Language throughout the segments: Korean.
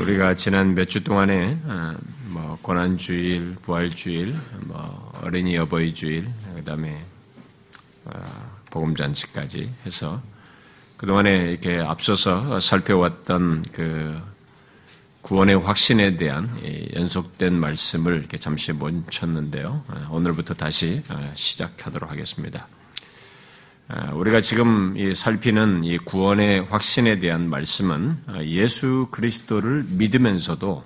우리가 지난 몇 주 동안에 어, 뭐 고난 주일, 부활 주일, 뭐 어린이 여보의 주일, 그다음에 어, 복음 잔치까지 해서 그 동안에 이렇게 앞서서 살펴왔던 그 구원의 확신에 대한 연속된 말씀을 이렇게 잠시 멈췄는데요. 어, 오늘부터 다시 시작하도록 하겠습니다. 아, 우리가 지금 살피는 이 구원의 확신에 대한 말씀은 아, 예수 그리스도를 믿으면서도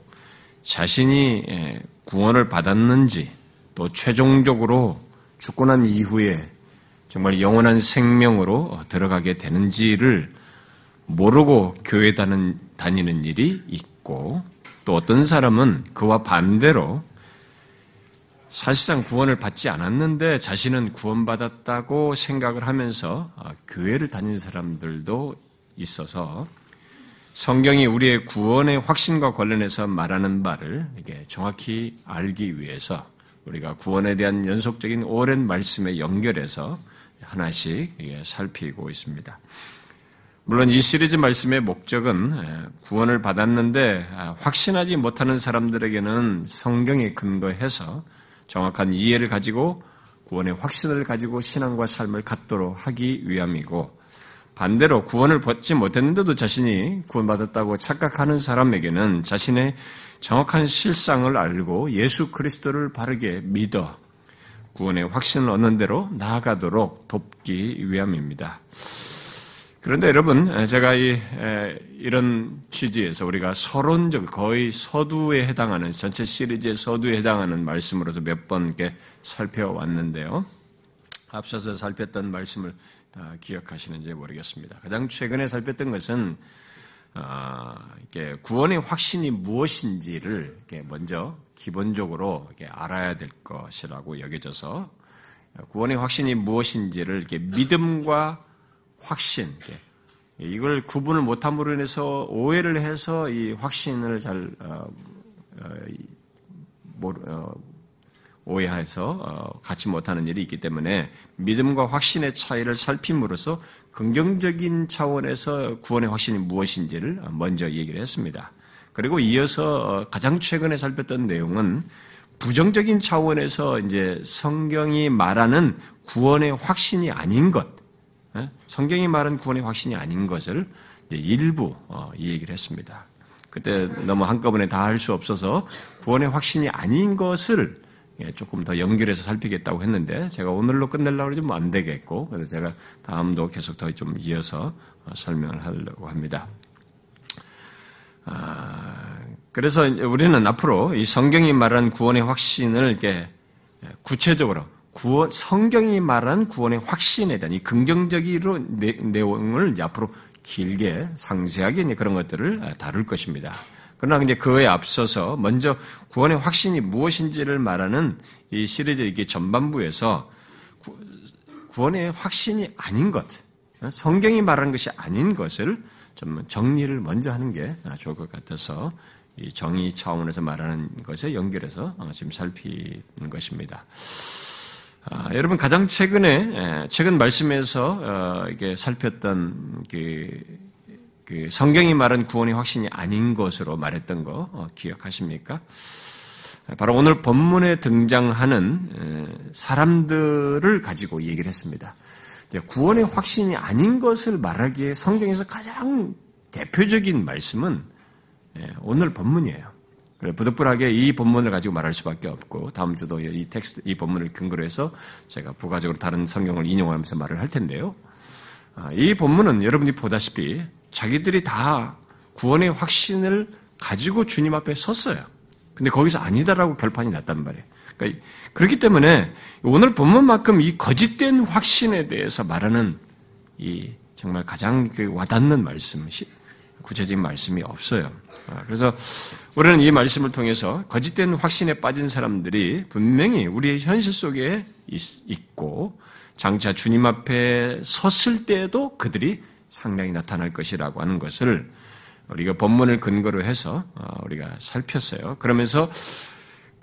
자신이 구원을 받았는지 또 최종적으로 죽고 난 이후에 정말 영원한 생명으로 들어가게 되는지를 모르고 교회 다니는 일이 있고 또 어떤 사람은 그와 반대로 사실상 구원을 받지 않았는데 자신은 구원받았다고 생각을 하면서 아, 교회를 다니는 사람들도 있어서 성경이 우리의 구원의 확신과 관련해서 말하는 바를 정확히 알기 위해서 우리가 구원에 대한 연속적인 오랜 말씀에 연결해서 하나씩 살피고 있습니다. 물론 이 시리즈 말씀의 목적은 구원을 받았는데 아, 확신하지 못하는 사람들에게는 성경에 근거해서 정확한 이해를 가지고 구원의 확신을 가지고 신앙과 삶을 갖도록 하기 위함이고 반대로 구원을 받지 못했는데도 자신이 구원받았다고 착각하는 사람에게는 자신의 정확한 실상을 알고 예수 그리스도를 바르게 믿어 구원의 확신을 얻는 대로 나아가도록 돕기 위함입니다. 그런데 여러분, 제가 이, 이런 취지에서 우리가 서론적, 거의 서두에 해당하는, 전체 시리즈의 서두에 해당하는 말씀으로서 몇번 이렇게 살펴왔는데요. 앞서서 살폈던 말씀을 다 기억하시는지 모르겠습니다. 가장 최근에 살폈던 것은, 아, 구원의 확신이 무엇인지를 먼저 기본적으로 알아야 될 것이라고 여겨져서, 구원의 확신이 무엇인지를 믿음과 확신. 이걸 구분을 못함으로 인해서 오해를 해서 이 확신을 잘 어, 어, 어, 오해해서 어, 갖지 못하는 일이 있기 때문에 믿음과 확신의 차이를 살핌으로써 긍정적인 차원에서 구원의 확신이 무엇인지를 먼저 얘기를 했습니다. 그리고 이어서 어, 가장 최근에 살폈던 내용은 부정적인 차원에서 이제 성경이 말하는 구원의 확신이 아닌 것, 예? 성경이 말한 구원의 확신이 아닌 것을 일부 어, 이 얘기를 했습니다. 그때 너무 한꺼번에 다 할 수 없어서 구원의 확신이 아닌 것을 예, 조금 더 연결해서 살피겠다고 했는데 제가 오늘로 끝내려고 그러면 안 되겠고 그래서 제가 다음도 계속 더 좀 이어서 어, 설명을 하려고 합니다. 아, 그래서 우리는 앞으로 이 성경이 말한 구원의 확신을 이렇게 구체적으로 구원, 성경이 말한 구원의 확신에 대한 이 긍정적으로 내용을 앞으로 길게 상세하게 그런 것들을 다룰 것입니다. 그러나 이제 그에 앞서서 먼저 구원의 확신이 무엇인지를 말하는 이 시리즈 이게 전반부에서 구원의 확신이 아닌 것, 성경이 말하는 것이 아닌 것을 좀 정리를 먼저 하는 게 좋을 것 같아서 이 정의 차원에서 말하는 것에 연결해서 지금 살피는 것입니다. 아, 여러분 가장 최근에 예, 최근 말씀에서 어, 이게 살폈던 그, 그 성경이 말한 구원의 확신이 아닌 것으로 말했던 거 어, 기억하십니까? 바로 오늘 본문에 등장하는 예, 사람들을 가지고 얘기를 했습니다. 구원의 확신이 아닌 것을 말하기에 성경에서 가장 대표적인 말씀은 예, 오늘 본문이에요. 부득불하게 이 본문을 가지고 말할 수밖에 없고 다음 주도 이 텍스트 이 본문을 근거로 해서 제가 부가적으로 다른 성경을 인용하면서 말을 할 텐데요. 아, 이 본문은 여러분이 보다시피 자기들이 다 구원의 확신을 가지고 주님 앞에 섰어요. 근데 거기서 아니다라고 결판이 났단 말이에요. 그러니까 그렇기 때문에 오늘 본문만큼 이 거짓된 확신에 대해서 말하는 이 정말 가장 그 와닿는 말씀, 구체적인 말씀이 없어요. 아, 그래서 우리는 이 말씀을 통해서 거짓된 확신에 빠진 사람들이 분명히 우리의 현실 속에 있고 장차 주님 앞에 섰을 때에도 그들이 상당히 나타날 것이라고 하는 것을 우리가 본문을 근거로 해서 어, 우리가 살폈어요. 그러면서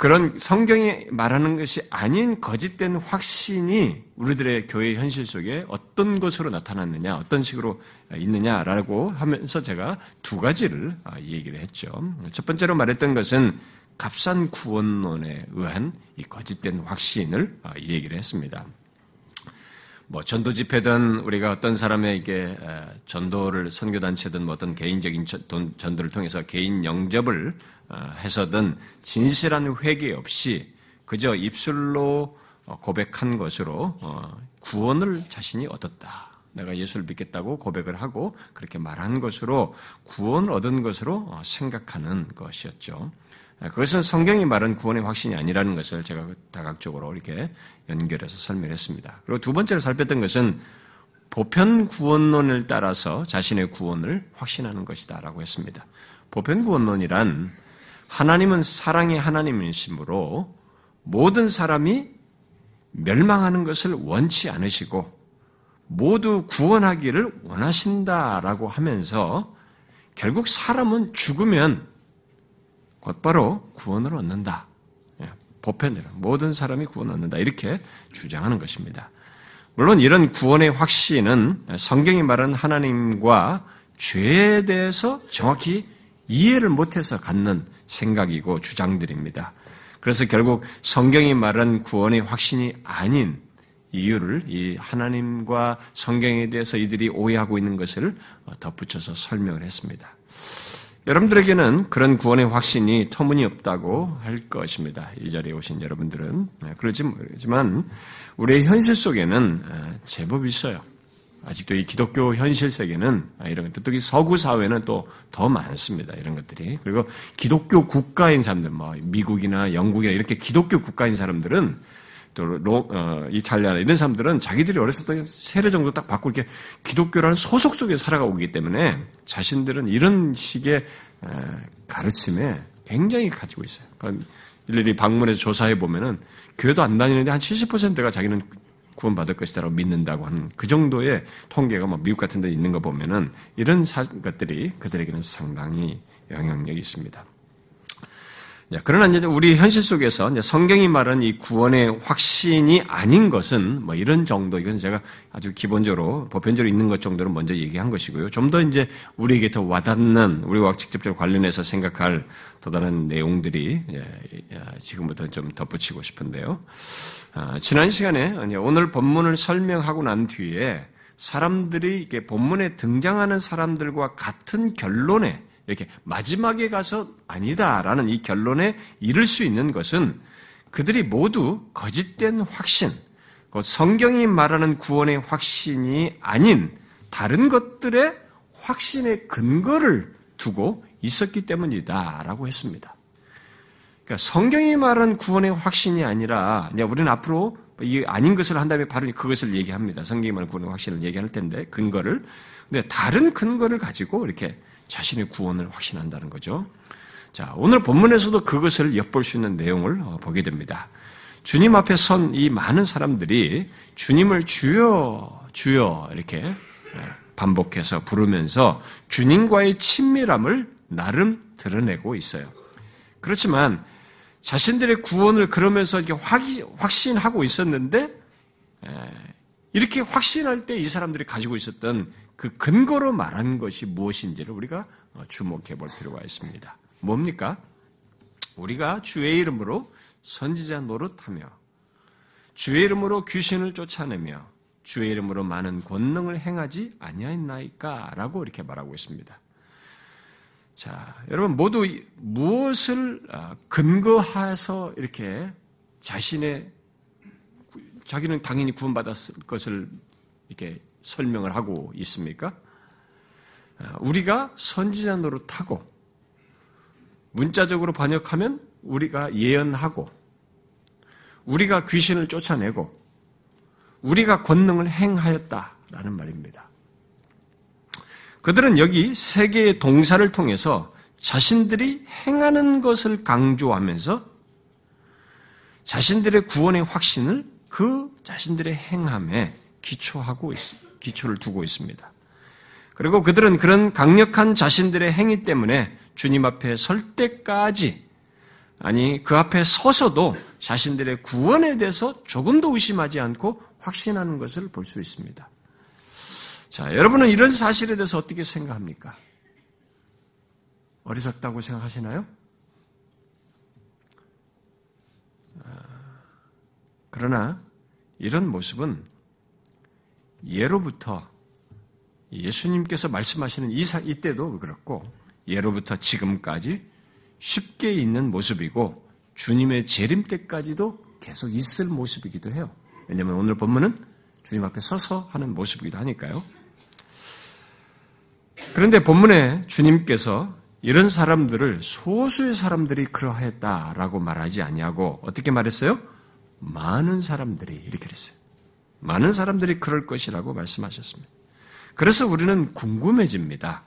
그런 성경이 말하는 것이 아닌 거짓된 확신이 우리들의 교회 현실 속에 어떤 것으로 나타났느냐, 어떤 식으로 있느냐라고 하면서 제가 두 가지를 아, 얘기를 했죠. 첫 번째로 말했던 것은 값싼 구원론에 의한 이 거짓된 확신을 아, 얘기를 했습니다. 뭐 전도 집회든 우리가 어떤 사람에게 전도를 선교단체든 뭐 어떤 개인적인 전도를 통해서 개인 영접을 어, 해서든 진실한 회개 없이 그저 입술로 어, 고백한 것으로 어, 구원을 자신이 얻었다. 내가 예수를 믿겠다고 고백을 하고 그렇게 말한 것으로 구원을 얻은 것으로 생각하는 것이었죠. 그것은 성경이 말한 구원의 확신이 아니라는 것을 제가 다각적으로 이렇게 연결해서 설명했습니다. 그리고 두 번째로 살폈던 것은 보편 구원론을 따라서 자신의 구원을 확신하는 것이다라고 했습니다. 보편 구원론이란 하나님은 사랑의 하나님이시므로 모든 사람이 멸망하는 것을 원치 않으시고 모두 구원하기를 원하신다라고 하면서 결국 사람은 죽으면 곧바로 구원을 얻는다. 예, 보편대로 모든 사람이 구원을 얻는다. 이렇게 주장하는 것입니다. 물론 이런 구원의 확신은 성경이 말하는 하나님과 죄에 대해서 정확히 이해를 못해서 갖는 생각이고 주장들입니다. 그래서 결국 성경이 말한 구원의 확신이 아닌 이유를 이 하나님과 성경에 대해서 이들이 오해하고 있는 것을 덧붙여서 설명을 했습니다. 여러분들에게는 그런 구원의 확신이 터무니없다고 할 것입니다. 이 자리에 오신 여러분들은. 네, 그렇지만, 우리의 현실 속에는 제법 있어요. 아직도 이 기독교 현실 세계는 아, 이런 것들, 특히 서구 사회는 또 더 많습니다. 이런 것들이. 그리고 기독교 국가인 사람들, 뭐, 미국이나 영국이나 이렇게 기독교 국가인 사람들은 또 로, 어, 이탈리아나 이런 사람들은 자기들이 어렸을 때 세례 정도 딱 받고 이렇게 기독교라는 소속 속에 살아가기 때문에 자신들은 이런 식의 가르침에 굉장히 가지고 있어요. 그러니까 일일이 방문해서 조사해 보면은 교회도 안 다니는데 한 70%가 자기는 구원받을 것이다라고 믿는다고 하는 그 정도의 통계가 뭐 미국 같은 데 있는 거 보면은 이런 것들이 그들에게는 상당히 영향력이 있습니다. 네, 그러나 이제 우리 현실 속에서 이제 성경이 말하는 이 구원의 확신이 아닌 것은 뭐 이런 정도, 이건 제가 아주 기본적으로, 보편적으로 있는 것 정도로 먼저 얘기한 것이고요. 좀 더 이제 우리에게 더 와닿는, 우리와 직접적으로 관련해서 생각할 더 다른 내용들이 지금부터 좀 덧붙이고 싶은데요. 아, 지난 시간에 오늘 본문을 설명하고 난 뒤에 사람들이 이렇게 본문에 등장하는 사람들과 같은 결론에 이렇게 마지막에 가서 아니다라는 이 결론에 이를 수 있는 것은 그들이 모두 거짓된 확신, 성경이 말하는 구원의 확신이 아닌 다른 것들의 확신의 근거를 두고 있었기 때문이다라고 했습니다. 그러니까 성경이 말하는 구원의 확신이 아니라 우리는 앞으로 이 아닌 것을 한 다음에 바로 그것을 얘기합니다. 성경이 말하는 구원의 확신을 얘기할 텐데 근거를 근데 다른 근거를 가지고 이렇게 자신의 구원을 확신한다는 거죠. 자, 오늘 본문에서도 그것을 엿볼 수 있는 내용을 어, 보게 됩니다. 주님 앞에 선 이 많은 사람들이 주님을 주여, 주여, 이렇게 예, 반복해서 부르면서 주님과의 친밀함을 나름 드러내고 있어요. 그렇지만 자신들의 구원을 그러면서 확신하고 있었는데, 예, 이렇게 확신할 때 이 사람들이 가지고 있었던 그 근거로 말한 것이 무엇인지를 우리가 어, 주목해 볼 필요가 있습니다. 뭡니까? 우리가 주의 이름으로 선지자 노릇하며 주의 이름으로 귀신을 쫓아내며 주의 이름으로 많은 권능을 행하지 아니하였나이까? 라고 이렇게 말하고 있습니다. 자, 여러분 모두 무엇을 아, 근거해서 이렇게 자신의 자기는 당연히 구원받았을 것을 이렇게 설명을 하고 있습니까? 아, 우리가 선지자 노릇하고 문자적으로 번역하면 우리가 예언하고 우리가 귀신을 쫓아내고 우리가 권능을 행하였다라는 말입니다. 그들은 여기 세 개의 동사를 통해서 자신들이 행하는 것을 강조하면서 자신들의 구원의 확신을 그 자신들의 행함에 기초하고 있습니다. 기초를 두고 있습니다. 그리고 그들은 그런 강력한 자신들의 행위 때문에 주님 앞에 설 때까지 아니 그 앞에 서서도 자신들의 구원에 대해서 조금도 의심하지 않고 확신하는 것을 볼 수 있습니다. 자, 여러분은 이런 사실에 대해서 어떻게 생각합니까? 어리석다고 생각하시나요? 아, 그러나 이런 모습은 예로부터 예수님께서 말씀하시는 이 이때도 그렇고 예로부터 지금까지 쉽게 있는 모습이고 주님의 재림 때까지도 계속 있을 모습이기도 해요. 왜냐하면 오늘 본문은 주님 앞에 서서 하는 모습이기도 하니까요. 그런데 본문에 주님께서 이런 사람들을 소수의 사람들이 그러했다라고 말하지 아니하고 어떻게 말했어요? 많은 사람들이 이렇게 했어요. 많은 사람들이 그럴 것이라고 말씀하셨습니다. 그래서 우리는 궁금해집니다.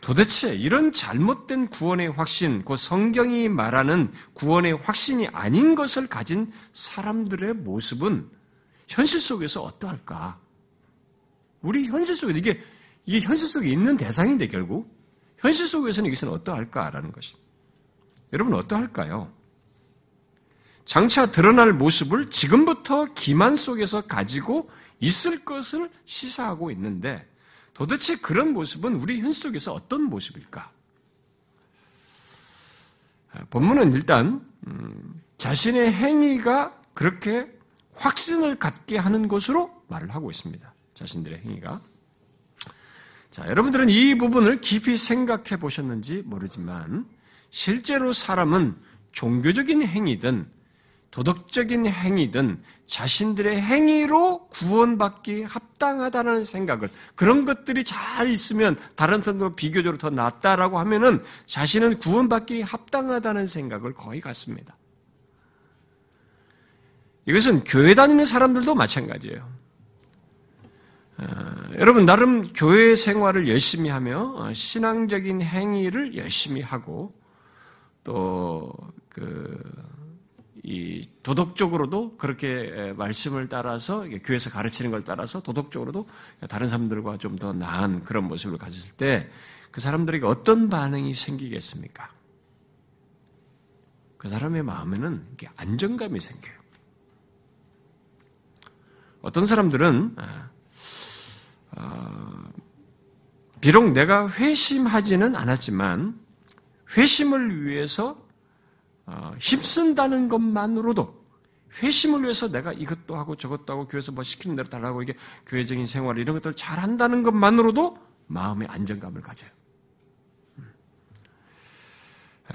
도대체 이런 잘못된 구원의 확신, 그 성경이 말하는 구원의 확신이 아닌 것을 가진 사람들의 모습은 현실 속에서 어떠할까? 우리 현실 속에 이게 이게 현실 속에 있는 대상인데 결국 현실 속에서는 이것은 어떠할까라는 것이. 여러분 어떠할까요? 장차 드러날 모습을 지금부터 기만 속에서 가지고 있을 것을 시사하고 있는데 도대체 그런 모습은 우리 현실 속에서 어떤 모습일까? 본문은 일단 음, 자신의 행위가 그렇게 확신을 갖게 하는 것으로 말을 하고 있습니다. 자신들의 행위가. 자, 여러분들은 이 부분을 깊이 생각해 보셨는지 모르지만 실제로 사람은 종교적인 행위든 도덕적인 행위든 자신들의 행위로 구원받기 합당하다는 생각을 그런 것들이 잘 있으면 다른 사람도 비교적으로 더 낫다라고 하면은 자신은 구원받기 합당하다는 생각을 거의 갖습니다. 이것은 교회 다니는 사람들도 마찬가지예요. 어, 여러분 나름 교회 생활을 열심히 하며 어, 신앙적인 행위를 열심히 하고 또그 이 도덕적으로도 그렇게 말씀을 따라서 교회에서 가르치는 걸 따라서 도덕적으로도 다른 사람들과 좀 더 나은 그런 모습을 가졌을 때 그 사람들에게 어떤 반응이 생기겠습니까? 그 사람의 마음에는 안정감이 생겨요. 어떤 사람들은 어, 비록 내가 회심하지는 않았지만 회심을 위해서 어, 힘쓴다는 것만으로도 회심을 위해서 내가 이것도 하고 저것도 하고 교회에서 뭐 시키는 대로 달라고 이게 교회적인 생활 이런 것들을 잘 한다는 것만으로도 마음의 안정감을 가져요. 음.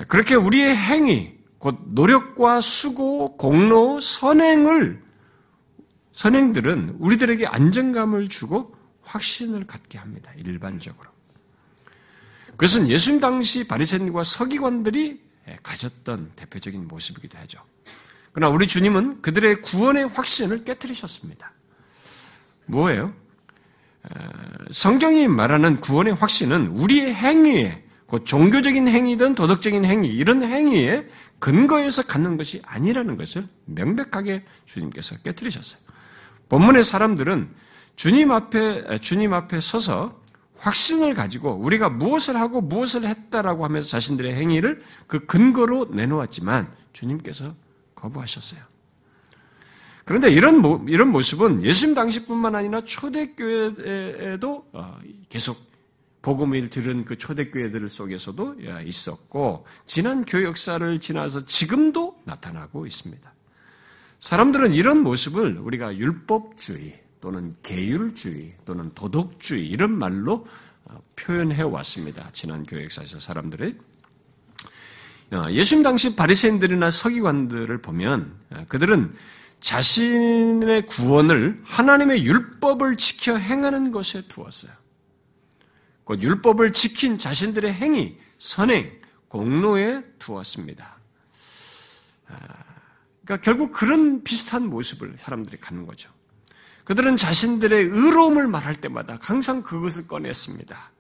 그렇게 우리의 행위, 곧 노력과 수고, 공로, 선행을 선행들은 우리들에게 안정감을 주고 확신을 갖게 합니다. 일반적으로. 그것은 예수님 당시 바리새인과 서기관들이 예, 가졌던 대표적인 모습이기도 하죠. 그러나 우리 주님은 그들의 구원의 확신을 깨뜨리셨습니다. 뭐예요? 성경이 말하는 구원의 확신은 우리의 행위에, 그 종교적인 행위든 도덕적인 행위, 이런 행위에 근거에서 갖는 것이 아니라는 것을 명백하게 주님께서 깨뜨리셨어요. 본문의 사람들은 주님 앞에, 주님 앞에 서서 확신을 가지고 우리가 무엇을 하고 무엇을 했다라고 하면서 자신들의 행위를 그 근거로 내놓았지만 주님께서 거부하셨어요. 그런데 이런, 모, 이런 모습은 예수님 당시뿐만 아니라 초대교회에도 어, 계속 복음을 들은 그 초대교회들 속에서도 있었고 지난 교회 역사를 지나서 지금도 나타나고 있습니다. 사람들은 이런 모습을 우리가 율법주의, 또는 계율주의 또는 도덕주의 이런 말로 어, 표현해 왔습니다. 지난 교역사에서 사람들의 어, 예수님 당시 바리새인들이나 서기관들을 보면 어, 그들은 자신의 구원을 하나님의 율법을 지켜 행하는 것에 두었어요. 그 율법을 지킨 자신들의 행위, 선행, 공로에 두었습니다. 그러니까 결국 그런 비슷한 모습을 사람들이 갖는 거죠. 그들은 자신들의 의로움을 말할 때마다 항상 그것을 꺼냈습니다.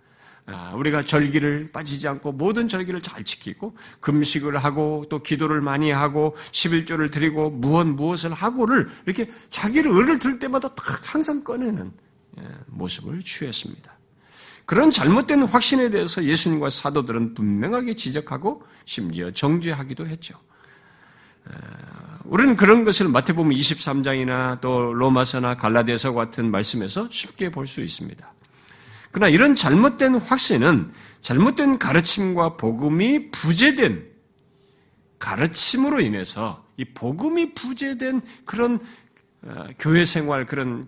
아, 우리가 절기를 빠지지 않고 모든 절기를 잘 지키고 금식을 하고 또 기도를 많이 하고 11조를 드리고 무엇 무엇을 하고를 이렇게 자기를 의를 들 때마다 항상 꺼내는 예, 모습을 취했습니다. 그런 잘못된 확신에 대해서 예수님과 사도들은 분명하게 지적하고 심지어 정죄하기도 했죠. 우리는 그런 것을 마태복음 23장이나 또 로마서나 갈라디아서 같은 말씀에서 쉽게 볼 수 있습니다. 그러나 이런 잘못된 확신은 잘못된 가르침과 복음이 부재된 가르침으로 인해서 이 복음이 부재된 그런 어, 교회 생활 그런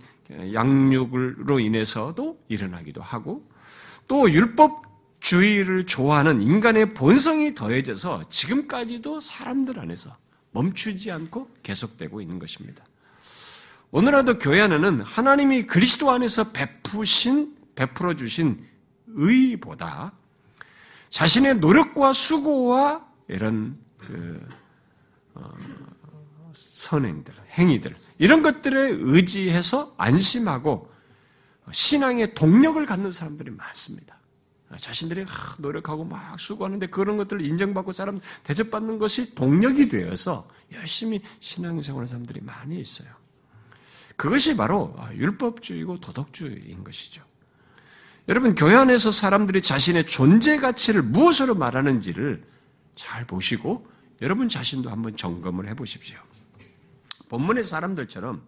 양육으로 인해서도 일어나기도 하고 또 율법주의를 좋아하는 인간의 본성이 더해져서 지금까지도 사람들 안에서 멈추지 않고 계속되고 있는 것입니다. 오늘날도 교회 안에는 하나님이 그리스도 안에서 베푸신 베풀어 주신 의보다 자신의 노력과 수고와 이런 그 어, 선행들, 행위들 이런 것들에 의지해서 안심하고 신앙의 동력을 갖는 사람들이 많습니다. 자신들이 노력하고 막 수고하는데 그런 것들을 인정받고 사람 대접받는 것이 동력이 되어서 열심히 신앙생활하는 사람들이 많이 있어요. 그것이 바로 율법주의고 도덕주의인 것이죠. 여러분 교회 안에서 사람들이 자신의 존재 가치를 무엇으로 말하는지를 잘 보시고 여러분 자신도 한번 점검을 해 보십시오. 본문의 사람들처럼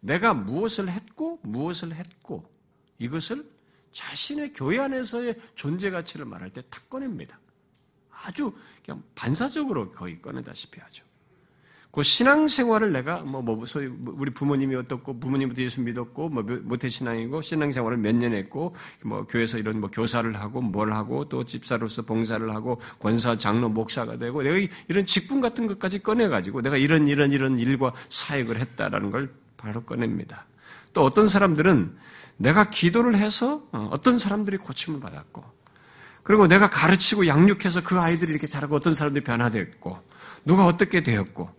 내가 무엇을 했고 무엇을 했고 이것을 자신의 교회 안에서의 존재 가치를 말할 때 탁 꺼냅니다. 아주 그냥 반사적으로 거의 꺼내다시피 하죠. 그 신앙생활을 내가 뭐, 뭐 소위 우리 부모님이 어떻고 부모님부터 예수 믿었고 뭐 모태 신앙이고 신앙생활을 몇 년 했고 뭐 교회에서 이런 뭐 교사를 하고 뭘 하고 또 집사로서 봉사를 하고 권사 장로 목사가 되고 내가 이런 직분 같은 것까지 꺼내 가지고 내가 이런 이런 이런 일과 사역을 했다라는 걸 바로 꺼냅니다. 또 어떤 사람들은 내가 기도를 해서 어, 어떤 사람들이 고침을 받았고 그리고 내가 가르치고 양육해서 그 아이들이 이렇게 자라고 어떤 사람들이 변화됐고 누가 어떻게 되었고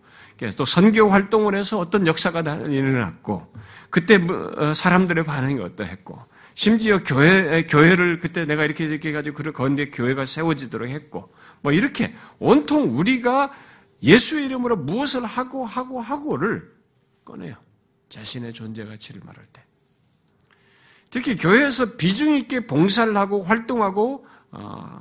또 선교 활동을 해서 어떤 역사가 일어났고 그때 뭐, 어, 사람들의 반응이 어떠했고 심지어 교회 교회를 그때 내가 이렇게 이렇게 해가지고 그 건데 교회가 세워지도록 했고 뭐 이렇게 온통 우리가 예수의 이름으로 무엇을 하고 하고 하고를 꺼내요. 자신의 존재 가치를 말할 때. 특히 교회에서 비중 있게 봉사를 하고 활동하고 어,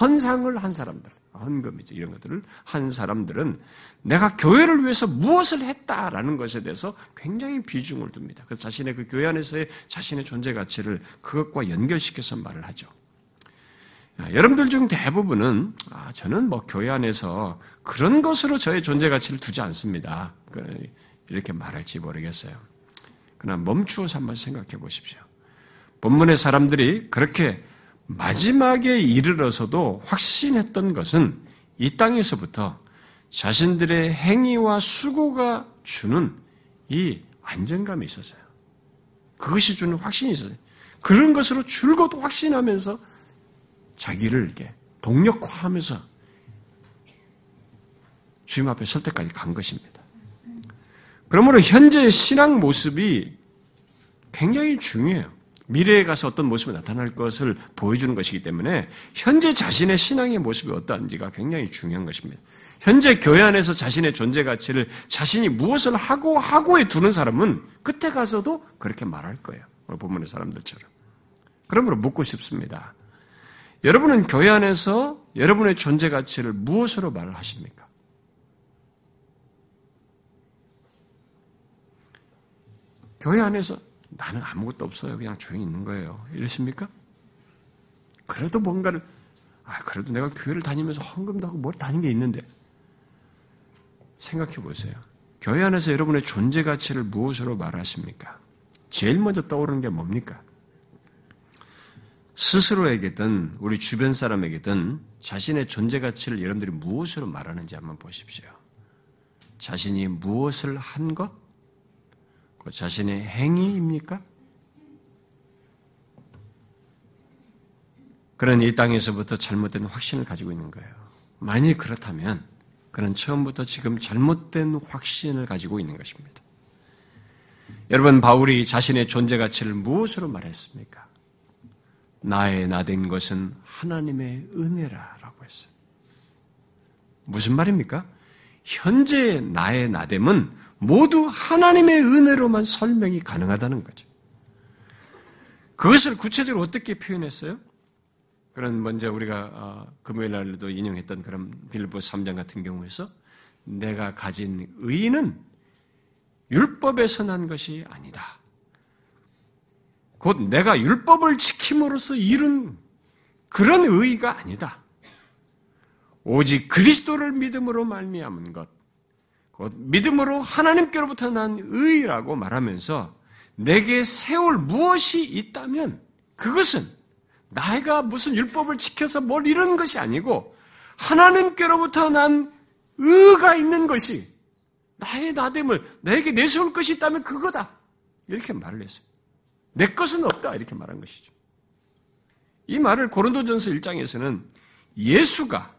헌상을 한 사람들, 헌금이죠. 이런 것들을 한 사람들은 내가 교회를 위해서 무엇을 했다라는 것에 대해서 굉장히 비중을 둡니다. 그래서 자신의 그 교회 안에서의 자신의 존재 가치를 그것과 연결시켜서 말을 하죠. 아, 여러분들 중 대부분은 아, 저는 뭐 교회 안에서 그런 것으로 저의 존재 가치를 두지 않습니다. 그, 이렇게 말할지 모르겠어요. 그러나 멈추어서 한번 생각해 보십시오. 본문의 사람들이 그렇게 마지막에 이르러서도 확신했던 것은 이 땅에서부터 자신들의 행위와 수고가 주는 이 안정감이 있었어요. 그것이 주는 확신이 있었어요. 그런 것으로 줄곧 확신하면서 자기를 이렇게 동력화하면서 주님 앞에 설 때까지 간 것입니다. 그러므로 현재의 신앙 모습이 굉장히 중요해요. 미래에 가서 어떤 모습이 나타날 것을 보여주는 것이기 때문에 현재 자신의 신앙의 모습이 어떠한지가 굉장히 중요한 것입니다. 현재 교회 안에서 자신의 존재 가치를 자신이 무엇을 하고 하고에 두는 사람은 끝에 가서도 그렇게 말할 거예요. 오늘 본문의 사람들처럼. 그러므로 묻고 싶습니다. 여러분은 교회 안에서 여러분의 존재 가치를 무엇으로 말을 하십니까? 교회 안에서 나는 아무것도 없어요. 그냥 조용히 있는 거예요. 이러십니까? 그래도 뭔가를, 아, 그래도 내가 교회를 다니면서 헌금도 하고 뭘 다닌 게 있는데. 생각해 보세요. 교회 안에서 여러분의 존재 가치를 무엇으로 말하십니까? 제일 먼저 떠오르는 게 뭡니까? 스스로에게든 우리 주변 사람에게든 자신의 존재 가치를 여러분들이 무엇으로 말하는지 한번 보십시오. 자신이 무엇을 한 것? 그 자신의 행위입니까? 그런 이 땅에서부터 잘못된 확신을 가지고 있는 거예요. 만일 그렇다면 그는 처음부터 지금 잘못된 확신을 가지고 있는 것입니다. 여러분, 바울이 자신의 존재 가치를 무엇으로 말했습니까? 나의 나된 것은 하나님의 은혜라라고 했어요. 무슨 말입니까? 현재 나의 나됨은 모두 하나님의 은혜로만 설명이 가능하다는 거죠. 그것을 구체적으로 어떻게 표현했어요? 그런 먼저 우리가 어, 금요일 날도 인용했던 그런 빌보 3장 같은 경우에서 내가 가진 의는 율법에서 난 것이 아니다. 곧 내가 율법을 지킴으로써 이룬 그런 의가 아니다. 오직 그리스도를 믿음으로 말미암은 것, 곧 믿음으로 하나님께로부터 난 의라고 말하면서 내게 세울 무엇이 있다면 그것은 나이가 무슨 율법을 지켜서 뭘 이런 것이 아니고 하나님께로부터 난 의가 있는 것이 나의 나됨을 내게 내세울 것이 있다면 그거다. 이렇게 말을 했어요. 내 것은 없다. 이렇게 말한 것이죠. 이 말을 고린도전서 1장에서는 예수가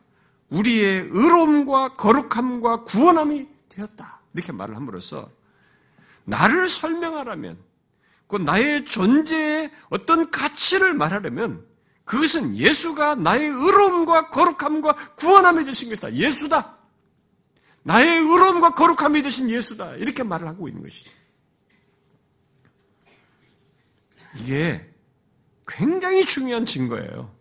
우리의 의로움과 거룩함과 구원함이 되었다. 이렇게 말을 함으로써 나를 설명하라면 그 나의 존재의 어떤 가치를 말하려면 그것은 예수가 나의 의로움과 거룩함과 구원함이 되신 것이다. 예수다. 나의 의로움과 거룩함이 되신 예수다. 이렇게 말을 하고 있는 것이죠. 이게 굉장히 중요한 증거예요.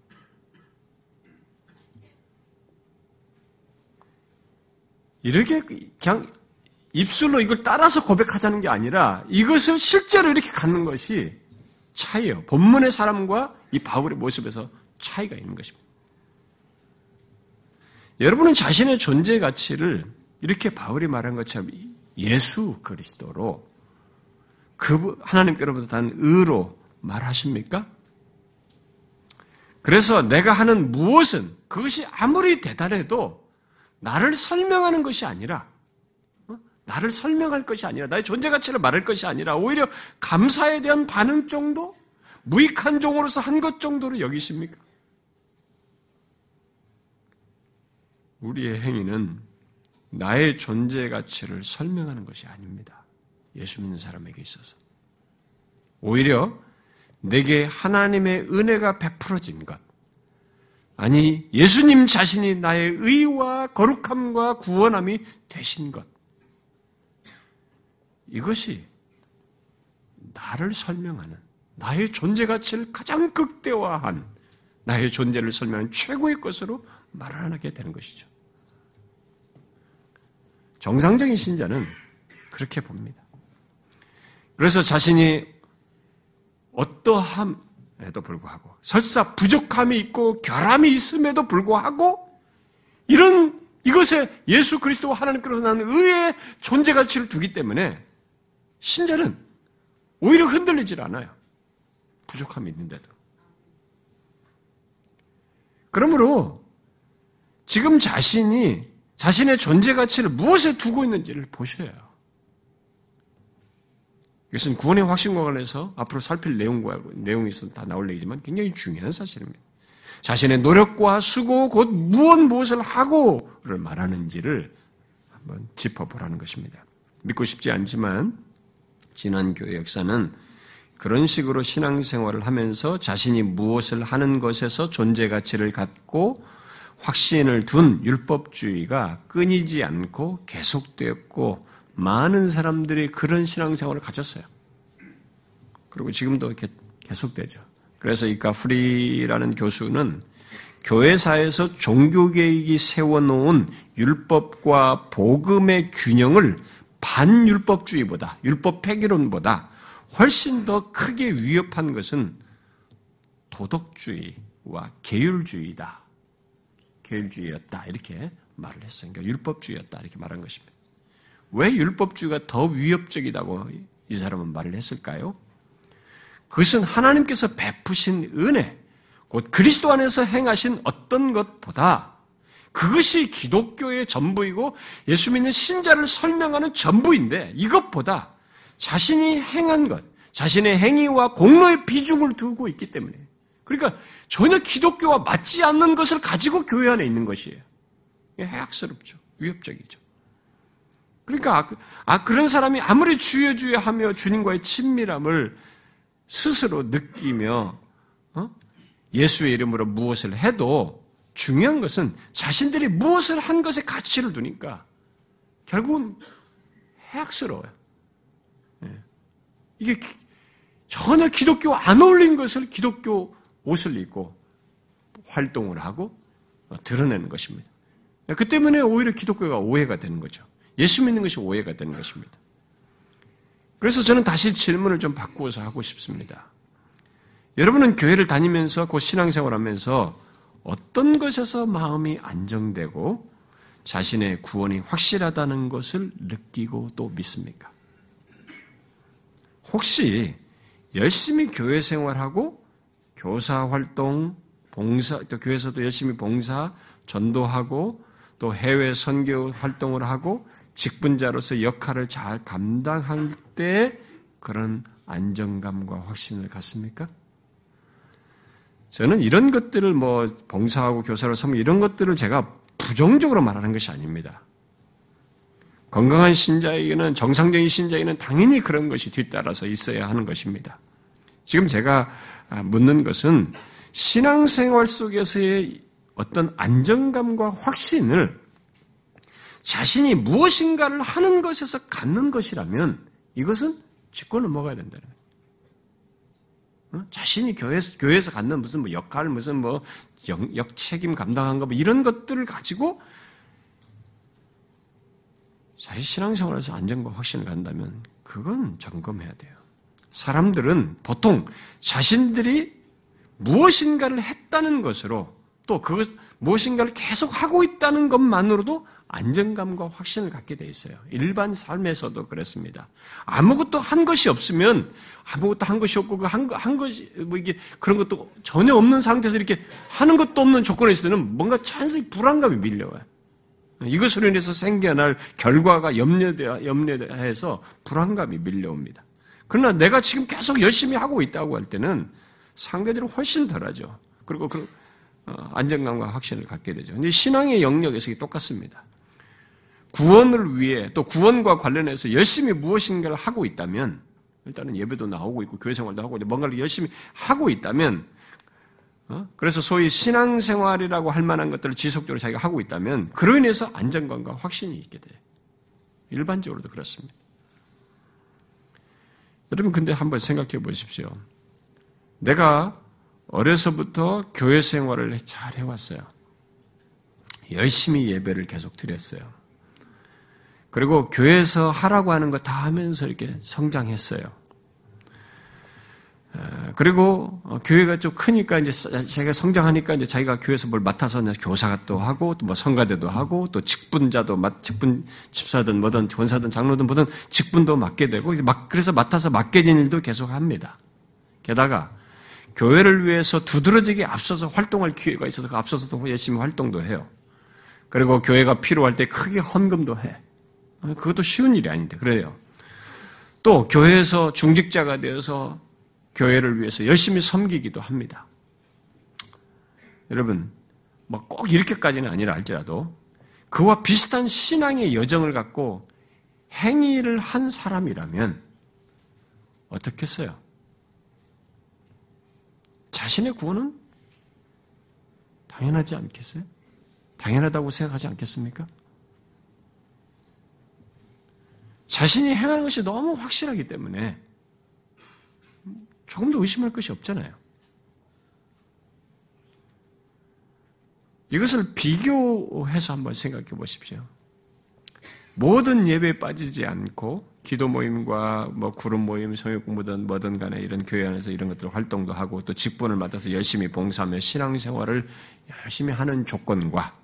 이렇게 그냥 입술로 이걸 따라서 고백하자는 게 아니라 이것을 실제로 이렇게 갖는 것이 차이예요. 본문의 사람과 이 바울의 모습에서 차이가 있는 것입니다. 여러분은 자신의 존재 가치를 이렇게 바울이 말한 것처럼 예수 그리스도로 그 하나님께로부터 단 의로 말하십니까? 그래서 내가 하는 무엇은 그것이 아무리 대단해도 나를 설명하는 것이 아니라 어? 나를 설명할 것이 아니라 나의 존재 가치를 말할 것이 아니라 오히려 감사에 대한 반응 정도 무익한 종으로서 한 것 정도로 여기십니까? 우리의 행위는 나의 존재 가치를 설명하는 것이 아닙니다. 예수 믿는 사람에게 있어서. 오히려 내게 하나님의 은혜가 베풀어진 것. 아니, 예수님 자신이 나의 의와 거룩함과 구원함이 되신 것. 이것이 나를 설명하는, 나의 존재 가치를 가장 극대화한, 나의 존재를 설명하는 최고의 것으로 말하게 되는 것이죠. 정상적인 신자는 그렇게 봅니다. 그래서 자신이 어떠함 에도 불구하고 설사 부족함이 있고 결함이 있음에도 불구하고 이런 이것에 예수 그리스도와 하나님께로 나는 의의 존재 가치를 두기 때문에 신자는 오히려 흔들리질 않아요. 부족함이 있는데도. 그러므로 지금 자신이 자신의 존재 가치를 무엇에 두고 있는지를 보셔야 해요. 이것은 구원의 확신과 관련해서 앞으로 살필 내용과 있어 다 나올 얘기지만 굉장히 중요한 사실입니다. 자신의 노력과 수고 곧 무엇 무엇을 하고를 말하는지를 한번 짚어보라는 것입니다. 믿고 싶지 않지만 지난 교회 역사는 그런 식으로 신앙생활을 하면서 자신이 무엇을 하는 것에서 존재 가치를 갖고 확신을 둔 율법주의가 끊이지 않고 계속되었고 많은 사람들이 그런 신앙생활을 가졌어요. 그리고 지금도 이렇게 계속되죠. 그래서 이 가프리라는 교수는 교회사에서 종교개혁이 세워놓은 율법과 복음의 균형을 반율법주의보다, 율법 폐기론보다 훨씬 더 크게 위협한 것은 도덕주의와 계율주의다. 계율주의였다. 이렇게 말을 했어요. 그러니까 율법주의였다. 이렇게 말한 것입니다. 왜 율법주의가 더 위협적이다고 이 사람은 말을 했을까요? 그것은 하나님께서 베푸신 은혜, 곧 그리스도 안에서 행하신 어떤 것보다 그것이 기독교의 전부이고 예수 믿는 신자를 설명하는 전부인데 이것보다 자신이 행한 것, 자신의 행위와 공로의 비중을 두고 있기 때문에 그러니까 전혀 기독교와 맞지 않는 것을 가지고 교회 안에 있는 것이에요. 해악스럽죠. 위협적이죠. 그러니까 아, 아, 그런 사람이 아무리 주여 주여 하며 주님과의 친밀함을 스스로 느끼며 어? 예수의 이름으로 무엇을 해도 중요한 것은 자신들이 무엇을 한 것에 가치를 두니까 결국은 해악스러워요. 예. 이게 전혀 기독교 안 어울린 것을 기독교 옷을 입고 활동을 하고 드러내는 것입니다. 그 때문에 오히려 기독교가 오해가 되는 거죠. 예수 믿는 것이 오해가 되는 것입니다. 그래서 저는 다시 질문을 좀 바꾸어서 하고 싶습니다. 여러분은 교회를 다니면서 그 신앙생활 하면서 어떤 것에서 마음이 안정되고 자신의 구원이 확실하다는 것을 느끼고 또 믿습니까? 혹시 열심히 교회 생활하고 교사 활동, 봉사, 또 교회에서도 열심히 봉사, 전도하고 또 해외 선교 활동을 하고 직분자로서 역할을 잘 감당할 때 그런 안정감과 확신을 갖습니까? 저는 이런 것들을 뭐 봉사하고 교사로 삼는 이런 것들을 제가 부정적으로 말하는 것이 아닙니다. 건강한 신자에게는 정상적인 신자에게는 당연히 그런 것이 뒤따라서 있어야 하는 것입니다. 지금 제가 묻는 것은 신앙생활 속에서의 어떤 안정감과 확신을 자신이 무엇인가를 하는 것에서 갖는 것이라면 이것은 짚고 넘어가야 된다는 거예요. 어? 자신이 교회에서, 교회에서 갖는 무슨 뭐 역할, 무슨 뭐 역, 역책임 감당한 거, 뭐 이런 것들을 가지고 사실 신앙생활에서 안정과 확신을 갖는다면 그건 점검해야 돼요. 사람들은 보통 자신들이 무엇인가를 했다는 것으로 또 그것 무엇인가를 계속 하고 있다는 것만으로도 안정감과 확신을 갖게 돼 있어요. 일반 삶에서도 그렇습니다. 아무것도 한 것이 없으면 아무것도 한 것이 없고 그 한, 한 것이 뭐 이게 그런 것도 전혀 없는 상태에서 이렇게 하는 것도 없는 조건에 있을 때는 뭔가 찬스히 불안감이 밀려와요. 이것으로 인해서 생겨날 결과가 염려돼 염려해서 불안감이 밀려옵니다. 그러나 내가 지금 계속 열심히 하고 있다고 할 때는 상대적으로 훨씬 덜하죠. 그리고 그 어, 안정감과 확신을 갖게 되죠. 근데 신앙의 영역에서 똑같습니다. 구원을 위해 또 구원과 관련해서 열심히 무엇인가를 하고 있다면 일단은 예배도 나오고 있고 교회 생활도 하고 뭔가를 열심히 하고 있다면 어? 그래서 소위 신앙생활이라고 할 만한 것들을 지속적으로 자기가 하고 있다면 그로 인해서 안정감과 확신이 있게 돼. 일반적으로도 그렇습니다. 여러분 근데 한번 생각해 보십시오. 내가 어려서부터 교회 생활을 잘 해왔어요. 열심히 예배를 계속 드렸어요. 그리고 교회에서 하라고 하는 거 다 하면서 이렇게 성장했어요. 그리고 어, 교회가 좀 크니까 이제 자기가 성장하니까 이제 자기가 교회에서 뭘 맡아서 교사가 또 하고 또 뭐 성가대도 하고 또 직분자도 직분 집사든 뭐든 권사든 장로든 뭐든 직분도 맡게 되고 막 그래서 맡아서 맡게 된 일도 계속 합니다. 게다가 교회를 위해서 두드러지게 앞서서 활동할 기회가 있어서 그 앞서서도 열심히 활동도 해요. 그리고 교회가 필요할 때 크게 헌금도 해. 그것도 쉬운 일이 아닌데, 그래요. 또, 교회에서 중직자가 되어서 교회를 위해서 열심히 섬기기도 합니다. 여러분, 뭐 꼭 이렇게까지는 아니라 할지라도 그와 비슷한 신앙의 여정을 갖고 행위를 한 사람이라면 어떻겠어요? 자신의 구원은 당연하지 않겠어요? 당연하다고 생각하지 않겠습니까? 자신이 행하는 것이 너무 확실하기 때문에 조금 더 의심할 것이 없잖아요. 이것을 비교해서 한번 생각해 보십시오. 모든 예배에 빠지지 않고 기도 모임과 뭐 구름 모임, 성역 공부든 뭐든 간에 이런 교회 안에서 이런 것들 활동도 하고 또 직분을 맡아서 열심히 봉사하며 신앙생활을 열심히 하는 조건과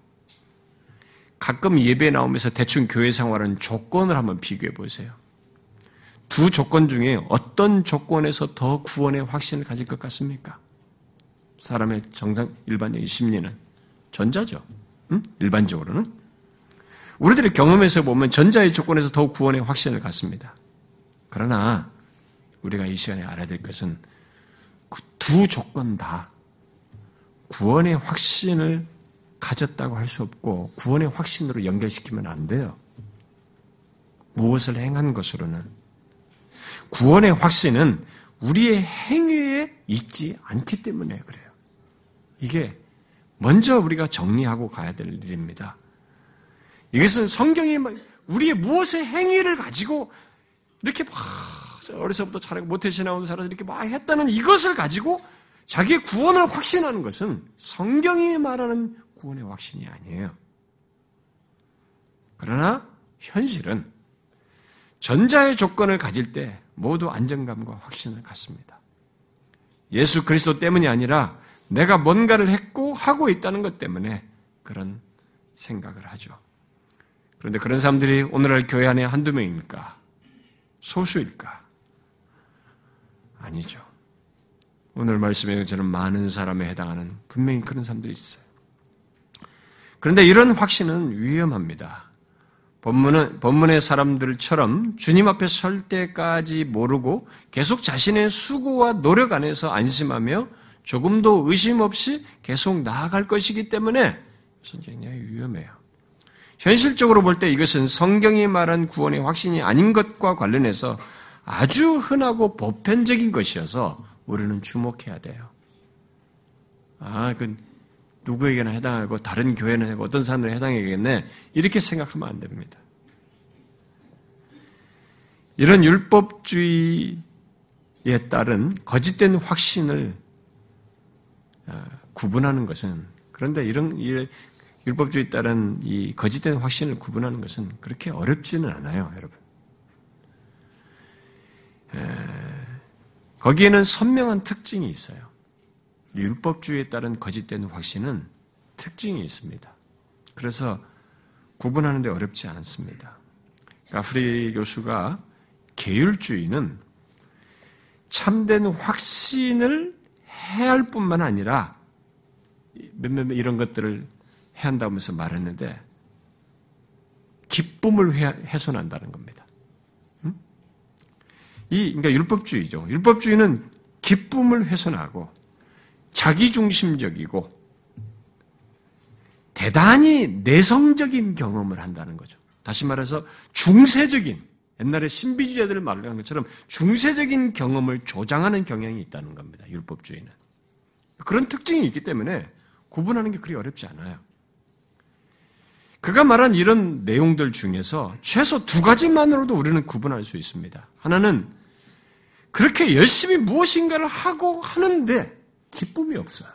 가끔 예배 나오면서 대충 교회 생활은 조건을 한번 비교해 보세요. 두 조건 중에 어떤 조건에서 더 구원의 확신을 가질 것 같습니까? 사람의 정상 일반적인 심리는 전자죠. 응? 일반적으로는 우리들의 경험에서 보면 전자의 조건에서 더 구원의 확신을 갖습니다. 그러나 우리가 이 시간에 알아야 될 것은 그 두 조건 다 구원의 확신을 가졌다고 할 수 없고 구원의 확신으로 연결시키면 안 돼요. 무엇을 행한 것으로는 구원의 확신은 우리의 행위에 있지 않기 때문에 그래요. 이게 먼저 우리가 정리하고 가야 될 일입니다. 이것은 성경이 우리의 무엇의 행위를 가지고 이렇게 막 어려서부터 잘하고 모태신앙으로 살아서 이렇게 막 했다는 이것을 가지고 자기의 구원을 확신하는 것은 성경이 말하는 구원의 확신이 아니에요. 그러나 현실은 전자의 조건을 가질 때 모두 안정감과 확신을 갖습니다. 예수 그리스도 때문이 아니라 내가 뭔가를 했고 하고 있다는 것 때문에 그런 생각을 하죠. 그런데 그런 사람들이 오늘날 교회 안에 한두 명입니까? 소수일까? 아니죠. 오늘 말씀에 저는 많은 사람에 해당하는 분명히 그런 사람들이 있어요. 그런데 이런 확신은 위험합니다. 본문은, 본문의 사람들처럼 주님 앞에 설 때까지 모르고 계속 자신의 수고와 노력 안에서 안심하며 조금도 의심 없이 계속 나아갈 것이기 때문에 굉장히 위험해요. 현실적으로 볼 때 이것은 성경이 말한 구원의 확신이 아닌 것과 관련해서 아주 흔하고 보편적인 것이어서 우리는 주목해야 돼요. 아, 그 누구에게나 해당하고 다른 교회는 어떤 사람들에 해당하겠네 이렇게 생각하면 안 됩니다. 이런 율법주의에 따른 거짓된 확신을 아, 구분하는 것은 그런데 이런 율법주의에 따른 이 거짓된 확신을 구분하는 것은 그렇게 어렵지는 않아요, 여러분. 거기에는 선명한 특징이 있어요. 율법주의에 따른 거짓된 확신은 특징이 있습니다. 그래서 구분하는데 어렵지 않습니다. 가프리 교수가 계율주의는 참된 확신을 해야 할 뿐만 아니라 몇몇 이런 것들을 해야 한다면서 말했는데 기쁨을 훼손한다는 겁니다. 이 그러니까 율법주의죠. 율법주의는 기쁨을 훼손하고 자기중심적이고 대단히 내성적인 경험을 한다는 거죠. 다시 말해서 중세적인 옛날에 신비주의자들을 말하는 것처럼 중세적인 경험을 조장하는 경향이 있다는 겁니다. 율법주의는. 그런 특징이 있기 때문에 구분하는 게 그리 어렵지 않아요. 그가 말한 이런 내용들 중에서 최소 두 가지만으로도 우리는 구분할 수 있습니다. 하나는 그렇게 열심히 무엇인가를 하고 하는데 기쁨이 없어요.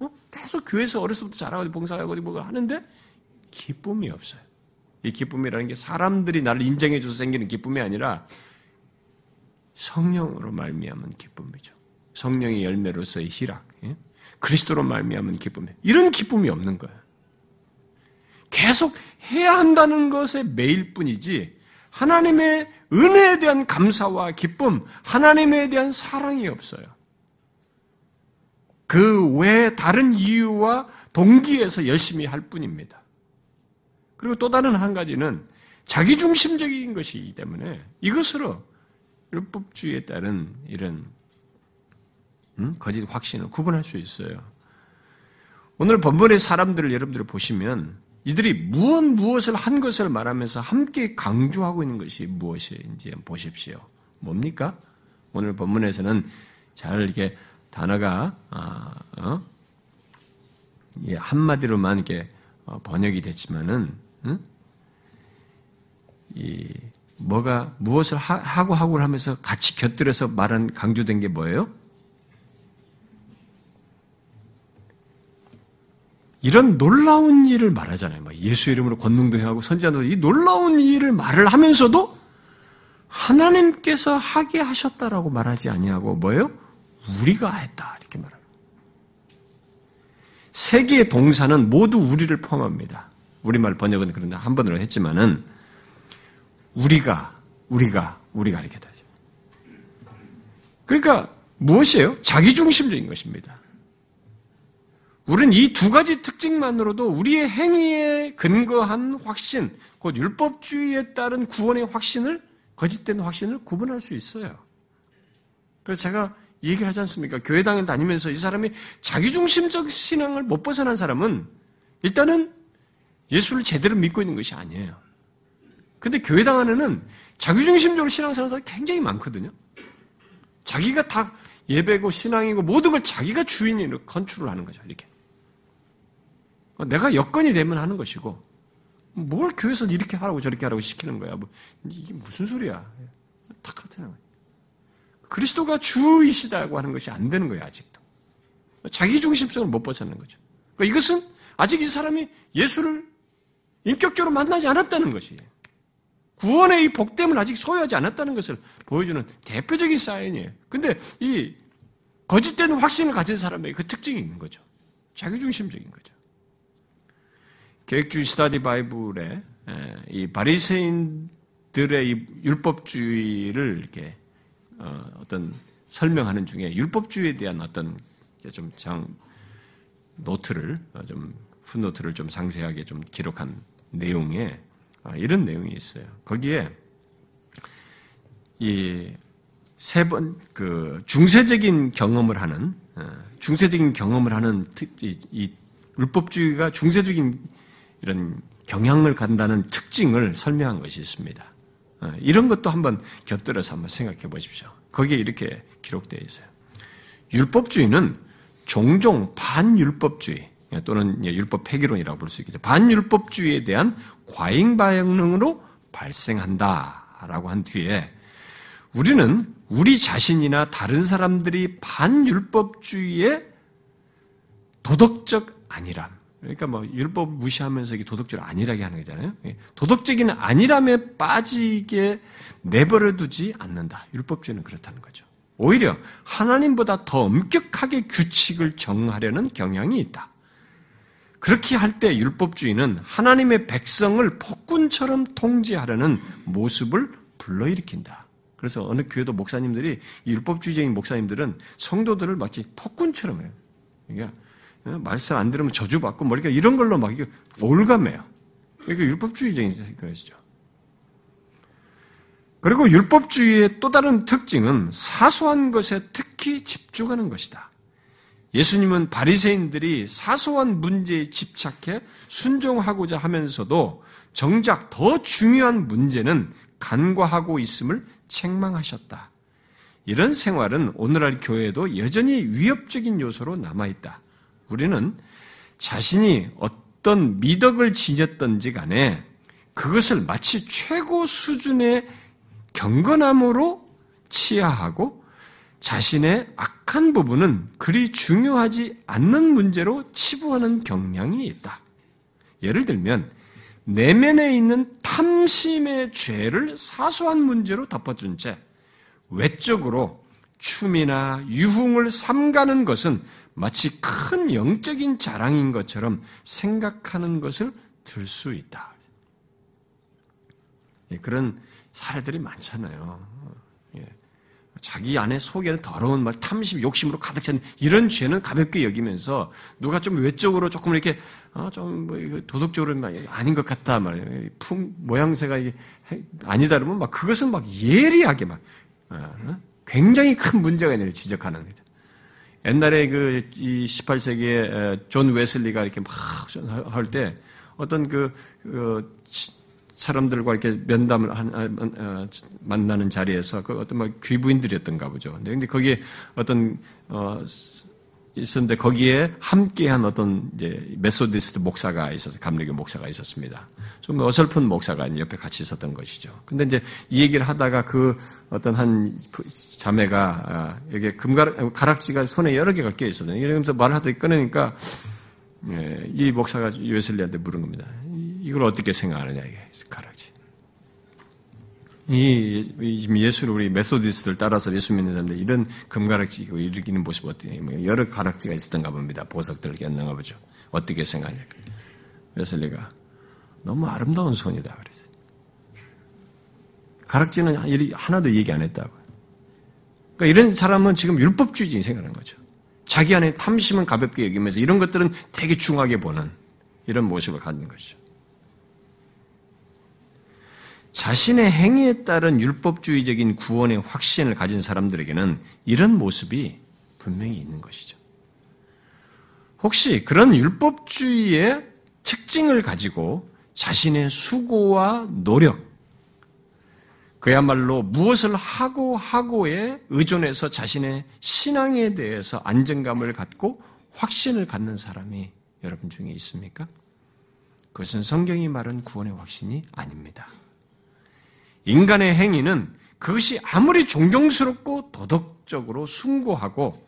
어? 계속 교회에서 어려서부터 잘하고 봉사하고 뭐 하는데 기쁨이 없어요. 이 기쁨이라는 게 사람들이 나를 인정해줘서 생기는 기쁨이 아니라 성령으로 말미암은 기쁨이죠. 성령의 열매로서의 희락, 예? 그리스도로 말미암은 기쁨. 이런 기쁨이 없는 거예요. 계속 해야 한다는 것에 매일 뿐이지 하나님의 은혜에 대한 감사와 기쁨, 하나님에 대한 사랑이 없어요. 그 외에 다른 이유와 동기에서 열심히 할 뿐입니다. 그리고 또 다른 한 가지는 자기중심적인 것이기 때문에 이것으로 율법주의에 따른 이런 음? 거짓 확신을 구분할 수 있어요. 오늘 본문의 사람들을 여러분들이 보시면 이들이 무엇 무엇을 한 것을 말하면서 함께 강조하고 있는 것이 무엇인지 보십시오. 뭡니까? 오늘 본문에서는 잘 이렇게 단어가 아, 어? 예, 한마디로만 이렇게 어, 번역이 됐지만은 응? 이 뭐가 무엇을 하, 고 하고를 하면서 같이 곁들여서 말한 강조된 게 뭐예요? 이런 놀라운 일을 말하잖아요. 예수 이름으로 권능도 행하고 선지자도 이 놀라운 일을 말을 하면서도 하나님께서 하게 하셨다라고 말하지 아니하고 뭐예요? 우리가 했다 이렇게 말합니다. 세 개의 동사는 모두 우리를 포함합니다. 우리말 번역은 그런데 한 번으로 했지만은 우리가 우리가 우리가 이렇게 되죠. 그러니까 무엇이에요? 자기중심적인 것입니다. 우리는 이 두 가지 특징만으로도 우리의 행위에 근거한 확신, 곧 율법주의에 따른 구원의 확신을 거짓된 확신을 구분할 수 있어요. 그래서 제가 얘기를 하지 않습니까? 교회당에 다니면서 이 사람이 자기중심적 신앙을 못 벗어난 사람은 일단은 예수를 제대로 믿고 있는 것이 아니에요. 근데 교회당 안에는 자기중심적으로 신앙생활 사람이 굉장히 많거든요. 자기가 다 예배고 신앙이고 모든 걸 자기가 주인으로 컨트롤 하는 거죠. 이렇게. 내가 여건이 되면 하는 것이고 뭘 교회에서 이렇게 하라고 저렇게 하라고 시키는 거야. 뭐, 이게 무슨 소리야. 똑같은 거예요. 그리스도가 주이시다고 하는 것이 안 되는 거예요, 아직도. 자기 중심성을 못 벗어나는 거죠. 그러니까 이것은 아직 이 사람이 예수를 인격적으로 만나지 않았다는 것이에요. 구원의 이 복됨을 아직 소유하지 않았다는 것을 보여주는 대표적인 사인이에요. 근데 이 거짓된 확신을 가진 사람에게 그 특징이 있는 거죠. 자기중심적인 거죠. 계획주의 스타디 바이블에 이 바리새인들의 이 율법주의를 이렇게 어, 어떤 설명하는 중에 율법주의에 대한 어떤 좀 장 노트를 어, 좀 풋노트를 좀 상세하게 좀 기록한 내용에 아, 이런 내용이 있어요. 거기에 이 세 번 그 중세적인 경험을 하는 어, 중세적인 경험을 하는 이 율법주의가 중세적인 이런 경향을 간다는 특징을 설명한 것이 있습니다. 어, 이런 것도 한번 곁들여서 한번 생각해 보십시오. 거기에 이렇게 기록되어 있어요. 율법주의는 종종 반율법주의 또는 율법 폐기론이라고 볼 수 있겠죠. 반율법주의에 대한 과잉 반응으로 발생한다라고 한 뒤에 우리는 우리 자신이나 다른 사람들이 반율법주의의 도덕적 안일함, 그러니까 뭐 율법 무시하면서 이게 도덕적 안일하게 하는 거잖아요. 예. 도덕적인 안일함에 빠지게 내버려 두지 않는다. 율법주의는 그렇다는 거죠. 오히려 하나님보다 더 엄격하게 규칙을 정하려는 경향이 있다. 그렇게 할 때 율법주의는 하나님의 백성을 폭군처럼 통제하려는 모습을 불러일으킨다. 그래서 어느 교회도 목사님들이 율법주의적인 목사님들은 성도들을 마치 폭군처럼 해요. 그러니까 어, 말씀 안 들으면 저주받고 뭐 이렇게 이런 걸로 막 올감해요. 이게 율법주의적인 것이죠. 그리고 율법주의의 또 다른 특징은 사소한 것에 특히 집중하는 것이다. 예수님은 바리새인들이 사소한 문제에 집착해 순종하고자 하면서도 정작 더 중요한 문제는 간과하고 있음을 책망하셨다. 이런 생활은 오늘날 교회에도 여전히 위협적인 요소로 남아있다. 우리는 자신이 어떤 미덕을 지녔던지 간에 그것을 마치 최고 수준의 경건함으로 치하하고 자신의 악한 부분은 그리 중요하지 않는 문제로 치부하는 경향이 있다. 예를 들면 내면에 있는 탐심의 죄를 사소한 문제로 덮어준 채 외적으로 춤이나 유흥을 삼가는 것은 마치 큰 영적인 자랑인 것처럼 생각하는 것을 들 수 있다. 예, 그런 사례들이 많잖아요. 예. 자기 안에 속에는 더러운 말, 탐심, 욕심으로 가득 찬 이런 죄는 가볍게 여기면서 누가 좀 외적으로 조금 이렇게 어, 좀뭐 도덕적으로 아닌 것 같다 말이에요. 품 모양새가 아니다 그러면 막 그것은 막 예리하게 막 어, 굉장히 큰 문제가 있는 지적하는 거죠. 옛날에 그, 이 18세기에 존 웨슬리가 이렇게 막 할 때 어떤 그, 그 사람들과 이렇게 면담을 한, 아, 어, 만나는 자리에서 그 어떤 막 귀부인들이었던가 보죠. 근데 거기에 어떤, 어, 있었는데 거기에 함께한 어떤 이제 Methodist 목사가 있어서 감리교 목사가 있었습니다. 좀 어설픈 목사가 옆에 같이 있었던 것이죠. 근데 이제 이 얘기를 하다가 그 어떤 한 자매가 아, 여기 금가락지가 손에 여러 개가 껴 있었어요. 이러면서 말을 하더니 꺼내니까 예, 이 목사가 웨슬리한테 물은 겁니다. 이걸 어떻게 생각하느냐 이게 가락 지. 이, 지금 예수를 우리 메소디스트를 따라서 예수 믿는 사람들 이런 금가락지 고 일으키는 모습 어떻게 뭐 여러 가락지가 있었던가 봅니다. 보석들을 꼈는가 보죠. 어떻게 생각하냐. 웨슬리가 너무 아름다운 손이다 그래서 가락지는 하나도 얘기 안 했다고. 그러니까 이런 사람은 지금 율법주의적인 생각하는 거죠. 자기 안에 탐심은 가볍게 여기면서 이런 것들은 되게 중하게 보는 이런 모습을 갖는 것이죠. 자신의 행위에 따른 율법주의적인 구원의 확신을 가진 사람들에게는 이런 모습이 분명히 있는 것이죠. 혹시 그런 율법주의의 특징을 가지고 자신의 수고와 노력, 그야말로 무엇을 하고 하고에 의존해서 자신의 신앙에 대해서 안정감을 갖고 확신을 갖는 사람이 여러분 중에 있습니까? 그것은 성경이 말한 구원의 확신이 아닙니다. 인간의 행위는 그것이 아무리 존경스럽고 도덕적으로 숭고하고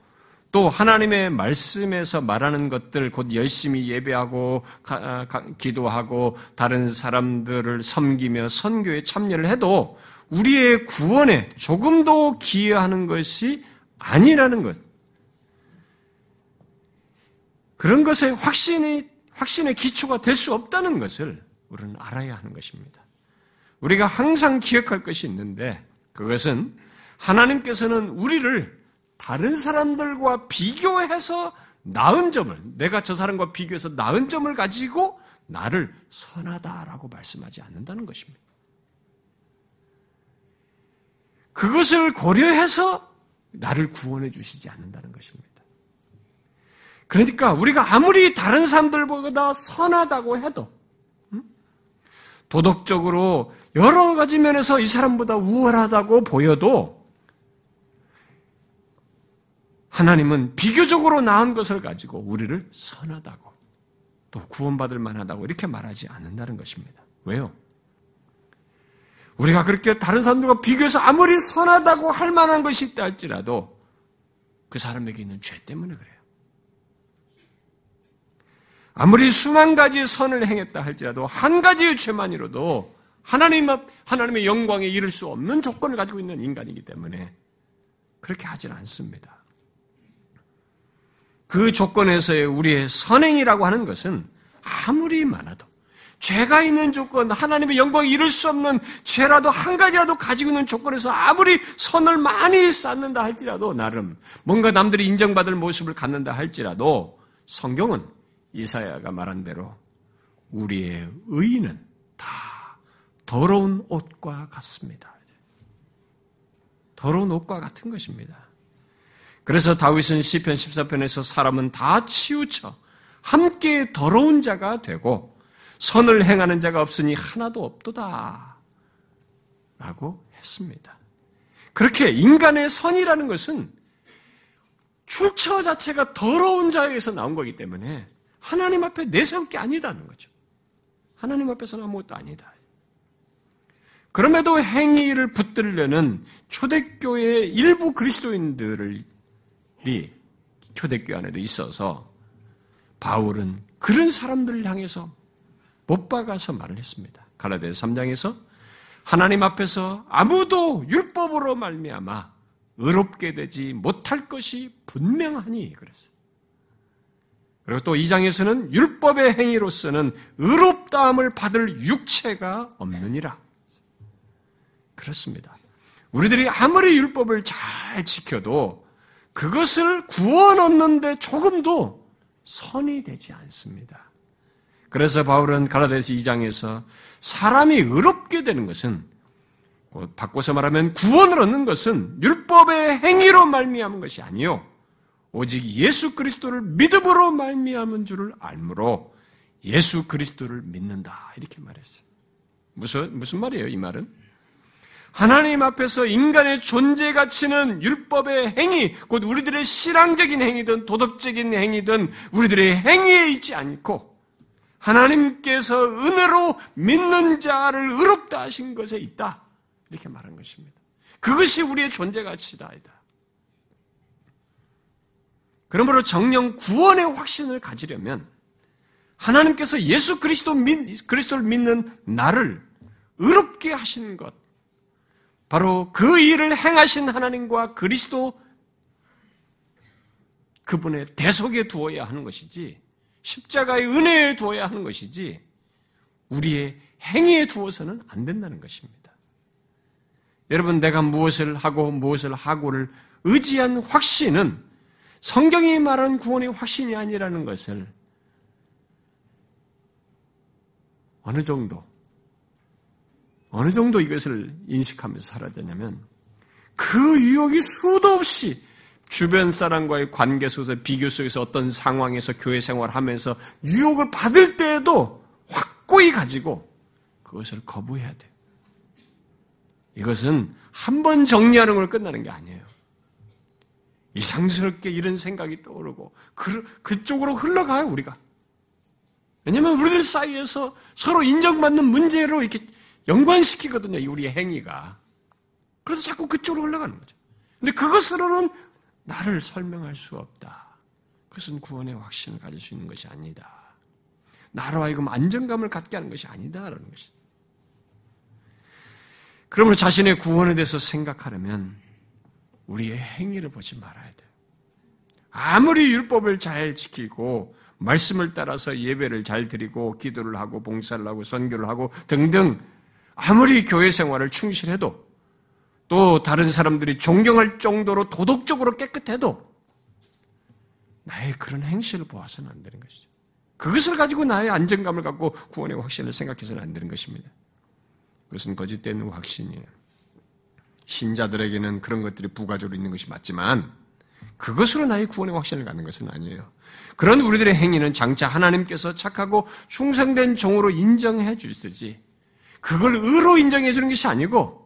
또 하나님의 말씀에서 말하는 것들 곧 열심히 예배하고 가, 가, 기도하고 다른 사람들을 섬기며 선교에 참여를 해도 우리의 구원에 조금도 기여하는 것이 아니라는 것. 그런 것의 확신이 확신의 기초가 될 수 없다는 것을 우리는 알아야 하는 것입니다. 우리가 항상 기억할 것이 있는데 그것은 하나님께서는 우리를 다른 사람들과 비교해서 나은 점을, 내가 저 사람과 비교해서 나은 점을 가지고 나를 선하다라고 말씀하지 않는다는 것입니다. 그것을 고려해서 나를 구원해 주시지 않는다는 것입니다. 그러니까 우리가 아무리 다른 사람들보다 선하다고 해도 도덕적으로 여러 가지 면에서 이 사람보다 우월하다고 보여도 하나님은 비교적으로 나은 것을 가지고 우리를 선하다고 또 구원받을 만하다고 이렇게 말하지 않는다는 것입니다. 왜요? 우리가 그렇게 다른 사람들과 비교해서 아무리 선하다고 할 만한 것이 있다 할지라도 그 사람에게 있는 죄 때문에 그래요. 아무리 수만 가지 선을 행했다 할지라도 한 가지의 죄만이로도 하나님 앞, 하나님의 영광에 이를 수 없는 조건을 가지고 있는 인간이기 때문에 그렇게 하질 않습니다. 그 조건에서의 우리의 선행이라고 하는 것은 아무리 많아도 죄가 있는 조건, 하나님의 영광에 이룰 수 없는 죄라도 한 가지라도 가지고 있는 조건에서 아무리 선을 많이 쌓는다 할지라도 나름 뭔가 남들이 인정받을 모습을 갖는다 할지라도 성경은 이사야가 말한 대로 우리의 의는 다 더러운 옷과 같습니다. 더러운 옷과 같은 것입니다. 그래서 다윗은 시편 14편에서 사람은 다 치우쳐 함께 더러운 자가 되고 선을 행하는 자가 없으니 하나도 없도다. 라고 했습니다. 그렇게 인간의 선이라는 것은 출처 자체가 더러운 자에서 나온 거기 때문에 하나님 앞에 내세울 게 아니다는 거죠. 하나님 앞에서는 아무것도 아니다. 그럼에도 행위를 붙들려는 초대교회의 일부 그리스도인들을 초대교회 안에도 있어서 바울은 그런 사람들을 향해서 못 박아서 말을 했습니다. 갈라디아서 3장에서 하나님 앞에서 아무도 율법으로 말미암아 의롭게 되지 못할 것이 분명하니 그랬어요. 그리고 또 2장에서는 율법의 행위로서는 의롭다함을 받을 육체가 없느니라. 그렇습니다. 우리들이 아무리 율법을 잘 지켜도 그것을 구원 얻는데 조금도 선이 되지 않습니다. 그래서 바울은 가라데스 2장에서 사람이 의롭게 되는 것은 바꿔서 말하면 구원을 얻는 것은 율법의 행위로 말미암은 것이 아니요 오직 예수 그리스도를 믿음으로 말미암은 줄을 알므로 예수 그리스도를 믿는다 이렇게 말했어요. 무슨 무슨 말이에요 이 말은? 하나님 앞에서 인간의 존재 가치는 율법의 행위, 곧 우리들의 신앙적인 행위든 도덕적인 행위든 우리들의 행위에 있지 않고 하나님께서 은혜로 믿는 자를 의롭다 하신 것에 있다. 이렇게 말한 것입니다. 그것이 우리의 존재 가치다. 그러므로 정령 구원의 확신을 가지려면 하나님께서 예수 그리스도 믿, 그리스도를 믿는 나를 의롭게 하시는 것, 바로 그 일을 행하신 하나님과 그리스도 그분의 대속에 두어야 하는 것이지 십자가의 은혜에 두어야 하는 것이지 우리의 행위에 두어서는 안 된다는 것입니다. 여러분 내가 무엇을 하고 무엇을 하고를 의지한 확신은 성경이 말한 구원의 확신이 아니라는 것을 어느 정도 어느 정도 이것을 인식하면서 살아야 되냐면 그 유혹이 수도 없이 주변 사람과의 관계 속에서 비교 속에서 어떤 상황에서 교회 생활하면서 유혹을 받을 때에도 확고히 가지고 그것을 거부해야 돼요. 이것은 한 번 정리하는 걸 끝나는 게 아니에요. 이상스럽게 이런 생각이 떠오르고 그, 그쪽으로 흘러가요 우리가. 왜냐하면 우리들 사이에서 서로 인정받는 문제로 이렇게 연관시키거든요. 우리의 행위가. 그래서 자꾸 그쪽으로 올라가는 거죠. 근데 그것으로는 나를 설명할 수 없다. 그것은 구원의 확신을 가질 수 있는 것이 아니다. 나로 하여금 안정감을 갖게 하는 것이 아니다라는 것입니다. 그러므로 자신의 구원에 대해서 생각하려면 우리의 행위를 보지 말아야 돼요. 아무리 율법을 잘 지키고 말씀을 따라서 예배를 잘 드리고 기도를 하고 봉사를 하고 선교를 하고 등등 아무리 교회 생활을 충실해도 또 다른 사람들이 존경할 정도로 도덕적으로 깨끗해도 나의 그런 행실을 보아서는 안 되는 것이죠. 그것을 가지고 나의 안정감을 갖고 구원의 확신을 생각해서는 안 되는 것입니다. 그것은 거짓된 확신이에요. 신자들에게는 그런 것들이 부가적으로 있는 것이 맞지만 그것으로 나의 구원의 확신을 갖는 것은 아니에요. 그런 우리들의 행위는 장차 하나님께서 착하고 충성된 종으로 인정해 주시지 그걸 의로 인정해 주는 것이 아니고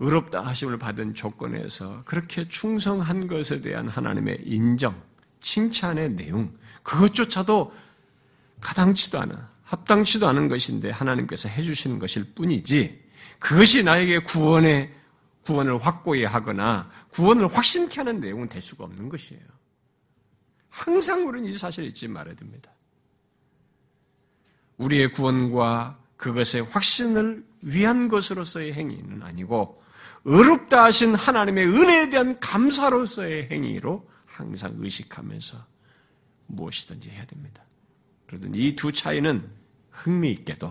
의롭다 하심을 받은 조건에서 그렇게 충성한 것에 대한 하나님의 인정, 칭찬의 내용, 그것조차도 가당치도 않아, 합당치도 않은 것인데 하나님께서 해주시는 것일 뿐이지, 그것이 나에게 구원의, 구원을 확고히 하거나 구원을 확신케 하는 내용은 될 수가 없는 것이에요. 항상 우리는 이 사실을 잊지 말아야 됩니다. 우리의 구원과 그것의 확신을 위한 것으로서의 행위는 아니고 의롭다 하신 하나님의 은혜에 대한 감사로서의 행위로 항상 의식하면서 무엇이든지 해야 됩니다. 그러든 이 두 차이는 흥미있게도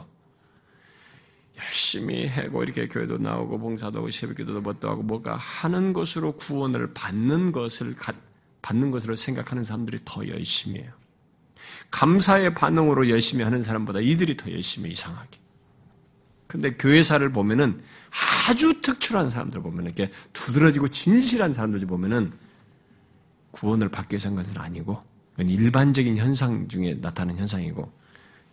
열심히 해고 이렇게 교회도 나오고 봉사도 하고 새벽기도도 뭣도 하고 뭐가 하는 것으로 구원을 받는 것을 받는 것으로 생각하는 사람들이 더 열심히 해요. 감사의 반응으로 열심히 하는 사람보다 이들이 더 열심히 이상하게. 근데 교회사를 보면은 아주 특출한 사람들 보면 이렇게 두드러지고 진실한 사람들 보면은 구원을 받기 위해서 한 것은 아니고 일반적인 현상 중에 나타나는 현상이고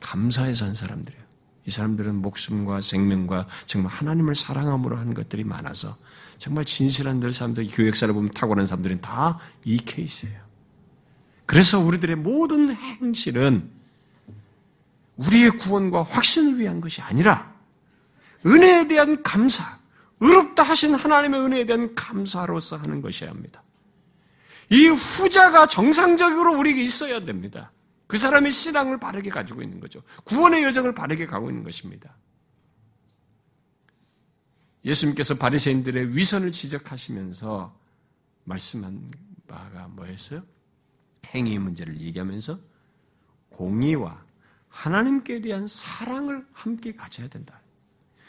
감사해서 한 사람들이에요. 이 사람들은 목숨과 생명과 정말 하나님을 사랑함으로 한 것들이 많아서 정말 진실한 들 사람들, 교역사를 보면 탁월한 사람들은 다 이 케이스예요. 그래서 우리들의 모든 행실은 우리의 구원과 확신을 위한 것이 아니라 은혜에 대한 감사, 의롭다 하신 하나님의 은혜에 대한 감사로서 하는 것이어야 합니다. 이 후자가 정상적으로 우리에게 있어야 됩니다. 그 사람의 신앙을 바르게 가지고 있는 거죠. 구원의 여정을 바르게 가고 있는 것입니다. 예수님께서 바리새인들의 위선을 지적하시면서 말씀한 바가 뭐였어요? 행위 문제를 얘기하면서 공의와 하나님께 대한 사랑을 함께 가져야 된다.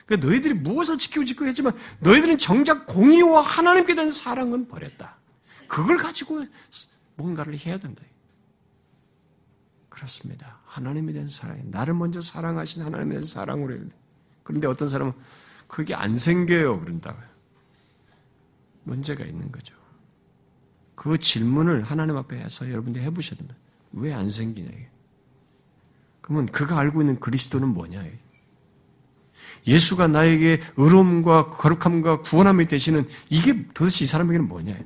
그러니까 너희들이 무엇을 지키고 지키고 했지만 너희들은 정작 공의와 하나님께 대한 사랑은 버렸다. 그걸 가지고 뭔가를 해야 된다. 그렇습니다. 하나님에 대한 사랑, 나를 먼저 사랑하신 하나님에 대한 사랑으로 해야 돼. 그런데 어떤 사람은 그게 안 생겨요. 그런다고요. 문제가 있는 거죠. 그 질문을 하나님 앞에 해서 여러분들이 해보셔야 됩니다. 왜 안 생기냐. 그러면 그가 알고 있는 그리스도는 뭐냐. 예수가 나에게 의로움과 거룩함과 구원함이 되시는 이게 도대체 이 사람에게는 뭐냐?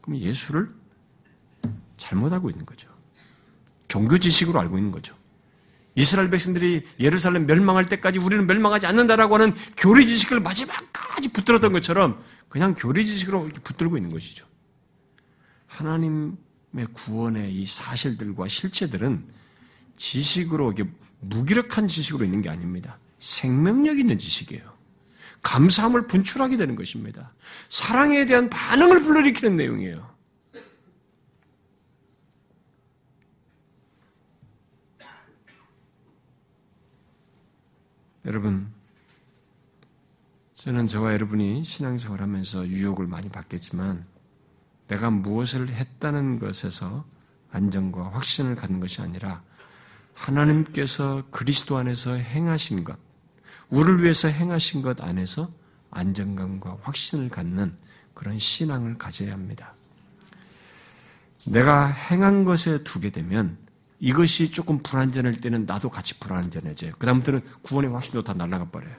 그럼 예수를 잘못 알고 있는 거죠. 종교 지식으로 알고 있는 거죠. 이스라엘 백성들이 예루살렘 멸망할 때까지 우리는 멸망하지 않는다라고 하는 교리 지식을 마지막까지 붙들었던 것처럼 그냥 교리 지식으로 이렇게 붙들고 있는 것이죠. 하나님의 구원의 이 사실들과 실체들은 지식으로 이게 무기력한 지식으로 있는 게 아닙니다. 생명력 있는 지식이에요. 감사함을 분출하게 되는 것입니다. 사랑에 대한 반응을 불러일으키는 내용이에요. 여러분, 저는 저와 여러분이 신앙생활 하면서 유혹을 많이 받겠지만, 내가 무엇을 했다는 것에서 안정과 확신을 갖는 것이 아니라, 하나님께서 그리스도 안에서 행하신 것, 우리를 위해서 행하신 것 안에서 안정감과 확신을 갖는 그런 신앙을 가져야 합니다. 내가 행한 것에 두게 되면 이것이 조금 불안전할 때는 나도 같이 불안전해져요. 그다음부터는 구원의 확신도 다 날아가 버려요.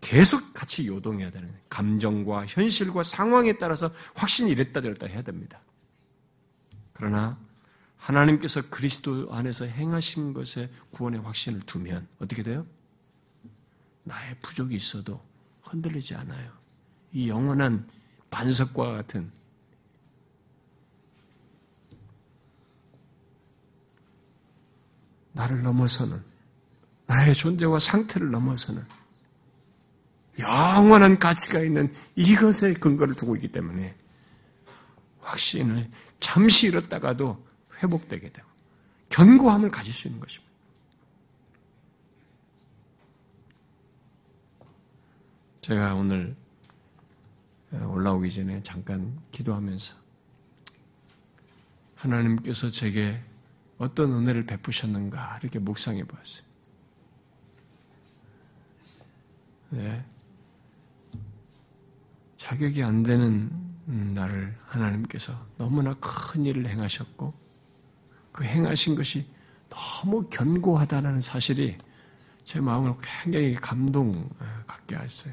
계속 같이 요동해야 되는 감정과 현실과 상황에 따라서 확신이 이랬다 저랬다 해야 됩니다. 그러나 하나님께서 그리스도 안에서 행하신 것에 구원의 확신을 두면 어떻게 돼요? 나의 부족이 있어도 흔들리지 않아요. 이 영원한 반석과 같은 나를 넘어서는 나의 존재와 상태를 넘어서는 영원한 가치가 있는 이것에 근거를 두고 있기 때문에 확신을 잠시 잃었다가도 회복되게 되고 견고함을 가질 수 있는 것입니다. 제가 오늘 올라오기 전에 잠깐 기도하면서 하나님께서 제게 어떤 은혜를 베푸셨는가 이렇게 묵상해 보았어요. 네. 자격이 안 되는 나를 하나님께서 너무나 큰 일을 행하셨고 그 행하신 것이 너무 견고하다는 사실이 제 마음을 굉장히 감동 갖게 했어요.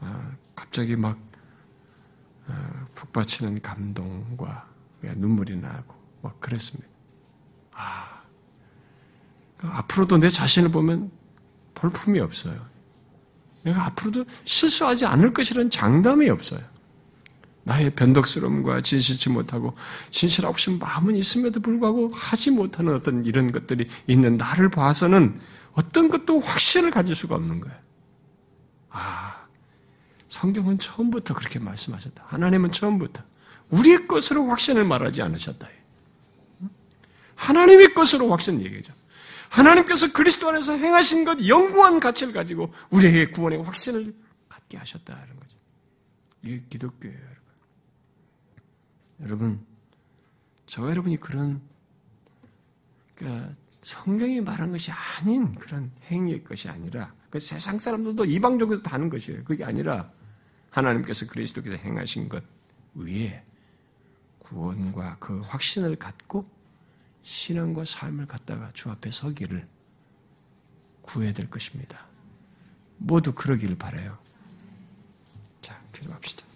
아, 갑자기 막 아, 북받치는 감동과 눈물이 나고 막 그랬습니다. 아, 그러니까 앞으로도 내 자신을 보면 볼품이 없어요. 내가 앞으로도 실수하지 않을 것이라는 장담이 없어요. 나의 변덕스러움과 진실치 못하고 진실하고 싶은 마음은 있음에도 불구하고 하지 못하는 어떤 이런 것들이 있는 나를 봐서는 어떤 것도 확신을 가질 수가 없는 거예요. 아, 성경은 처음부터 그렇게 말씀하셨다. 하나님은 처음부터 우리의 것으로 확신을 말하지 않으셨다. 하나님의 것으로 확신 얘기죠. 하나님께서 그리스도 안에서 행하신 것 영구한 가치를 가지고 우리에게 구원의 확신을 갖게 하셨다는 거죠. 이게 기독교예요, 여러분. 여러분, 저와 여러분이 그런 그러니까 성경이 말한 것이 아닌 그런 행위의 것이 아니라 그 세상 사람들도 이방적으로 다 하는 것이에요. 그게 아니라 하나님께서 그리스도께서 행하신 것 위에 구원과 그 확신을 갖고 신앙과 삶을 갖다가 주 앞에 서기를 구해야 될 것입니다. 모두 그러기를 바래요. 자, 기도합시다.